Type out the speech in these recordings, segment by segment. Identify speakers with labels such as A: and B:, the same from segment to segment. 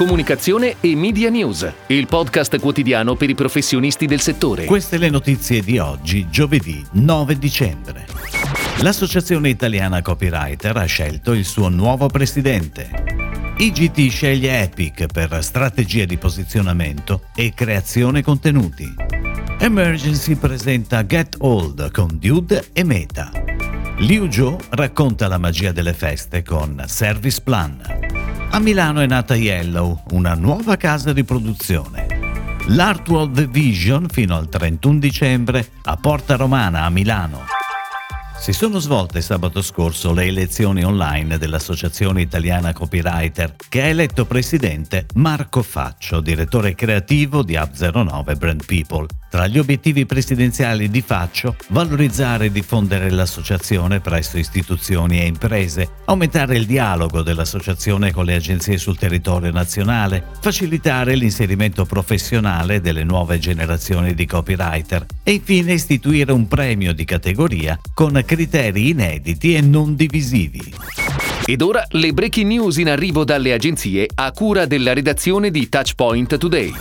A: comunicazione e media news, il podcast quotidiano per i professionisti del settore.
B: Queste le notizie di oggi, giovedì 9 dicembre. L'Associazione Italiana Copywriter ha scelto il suo nuovo presidente. IGT sceglie Epic per strategia di posizionamento e creazione contenuti. Emergency presenta Get Old con Dude e Meta. Liu Zhou racconta la magia delle feste con Service Plan. A Milano è nata Yellow, una nuova casa di produzione. L'Artworld The Vision fino al 31 dicembre a Porta Romana a Milano. Si sono svolte sabato scorso le elezioni online dell'Associazione Italiana Copywriter, che ha eletto presidente Marco Faccio, direttore creativo di App09 Brand People. Tra gli obiettivi presidenziali di Faccio, valorizzare e diffondere l'associazione presso istituzioni e imprese, aumentare il dialogo dell'associazione con le agenzie sul territorio nazionale, facilitare l'inserimento professionale delle nuove generazioni di copywriter e infine istituire un premio di categoria con criteri inediti e non divisivi.
A: Ed ora le breaking news in arrivo dalle agenzie a cura della redazione di Touchpoint Today.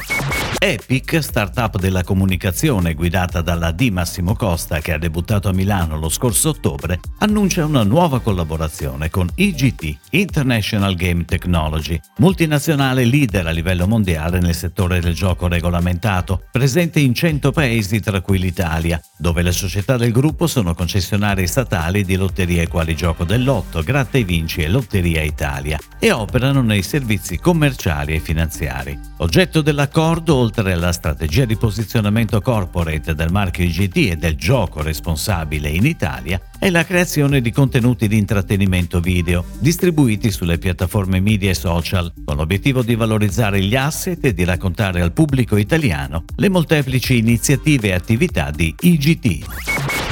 B: Epic, startup della comunicazione guidata dalla D Massimo Costa che ha debuttato a Milano lo scorso ottobre, annuncia una nuova collaborazione con IGT, International Game Technology, multinazionale leader a livello mondiale nel settore del gioco regolamentato, presente in 100 paesi tra cui l'Italia, dove le società del gruppo sono concessionari statali di lotterie quali Gioco dell'Otto, Gratta e Vinci e Lotteria Italia e operano nei servizi commerciali e finanziari. Oggetto dell'accordo, oltre alla strategia di posizionamento corporate del marchio IGT e del gioco responsabile in Italia, è la creazione di contenuti di intrattenimento video distribuiti sulle piattaforme media e social, con l'obiettivo di valorizzare gli asset e di raccontare al pubblico italiano le molteplici iniziative e attività di IGT.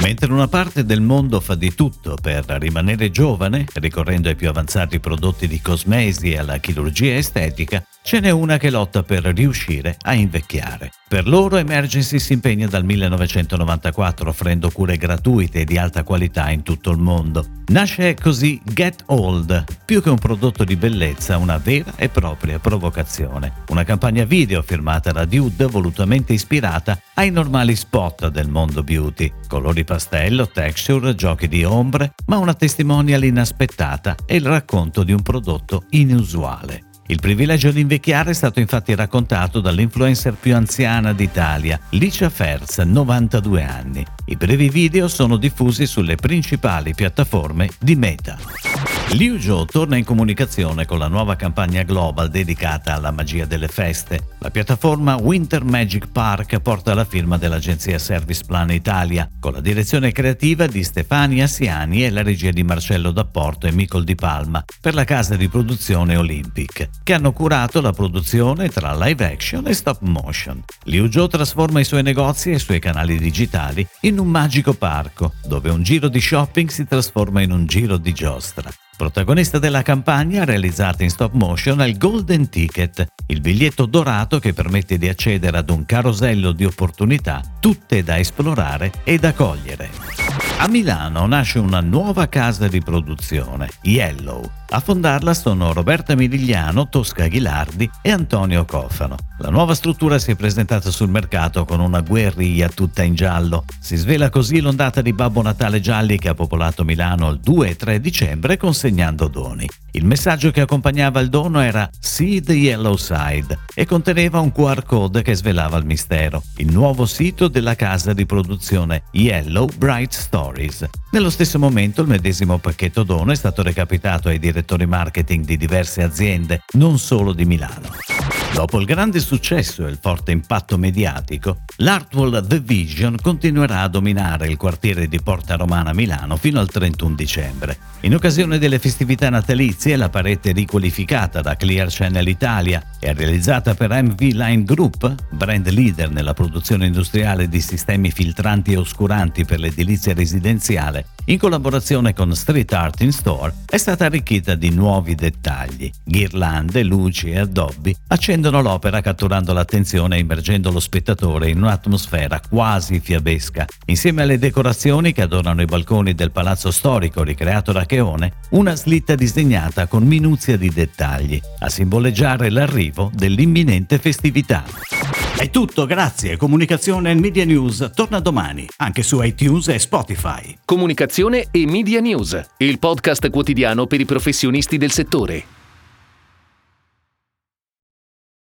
B: Mentre una parte del mondo fa di tutto per rimanere giovane, ricorrendo ai più avanzati prodotti di cosmesi e alla chirurgia estetica, ce n'è una che lotta per riuscire a invecchiare. Per loro Emergency si impegna dal 1994 offrendo cure gratuite e di alta qualità in tutto il mondo. Nasce così Get Old, più che un prodotto di bellezza, una vera e propria provocazione. Una campagna video firmata da Dude volutamente ispirata ai normali spot del mondo beauty. Colori pastello, texture, giochi di ombre, ma una testimonial inaspettata e il racconto di un prodotto inusuale. Il privilegio di invecchiare è stato infatti raccontato dall'influencer più anziana d'Italia, Licia Ferz, 92 anni. I brevi video sono diffusi sulle principali piattaforme di Meta. Liu Zhou torna in comunicazione con la nuova campagna global dedicata alla magia delle feste. La piattaforma Winter Magic Park porta la firma dell'agenzia Service Plan Italia, con la direzione creativa di Stefania Siani e la regia di Marcello D'Apporto e Micol Di Palma per la casa di produzione Olympic, che hanno curato la produzione tra live action e stop motion. Liu Zhou trasforma i suoi negozi e i suoi canali digitali in un magico parco, dove un giro di shopping si trasforma in un giro di giostra. Protagonista della campagna realizzata in stop motion è il Golden Ticket, il biglietto dorato che permette di accedere ad un carosello di opportunità, tutte da esplorare e da cogliere. A Milano nasce una nuova casa di produzione, Yellow, a fondarla sono Roberta Midigliano, Tosca Ghilardi e Antonio Cofano. La nuova struttura si è presentata sul mercato con una guerriglia tutta in giallo. Si svela così l'ondata di Babbo Natale gialli che ha popolato Milano il 2 e 3 dicembre consegnando doni. Il messaggio che accompagnava il dono era See the Yellow Side e conteneva un QR code che svelava il mistero, il nuovo sito della casa di produzione Yellow Bright Stories. Nello stesso momento il medesimo pacchetto dono è stato recapitato ai direttori marketing di diverse aziende, non solo di Milano. Dopo il grande successo e il forte impatto mediatico, l'Artwall The Vision continuerà a dominare il quartiere di Porta Romana Milano fino al 31 dicembre. In occasione delle festività natalizie, la parete riqualificata da Clear Channel Italia e realizzata per MV Line Group, brand leader nella produzione industriale di sistemi filtranti e oscuranti per l'edilizia residenziale, in collaborazione con Street Art in Store, è stata arricchita di nuovi dettagli, ghirlande, luci e addobbi, accenti rendono l'opera catturando l'attenzione e immergendo lo spettatore in un'atmosfera quasi fiabesca. Insieme alle decorazioni che adornano i balconi del palazzo storico ricreato da Cheone, una slitta disegnata con minuzia di dettagli, a simboleggiare l'arrivo dell'imminente festività.
C: È tutto, grazie. Comunicazione e Media News torna domani, anche su iTunes e Spotify.
A: Comunicazione e Media News, il podcast quotidiano per i professionisti del settore.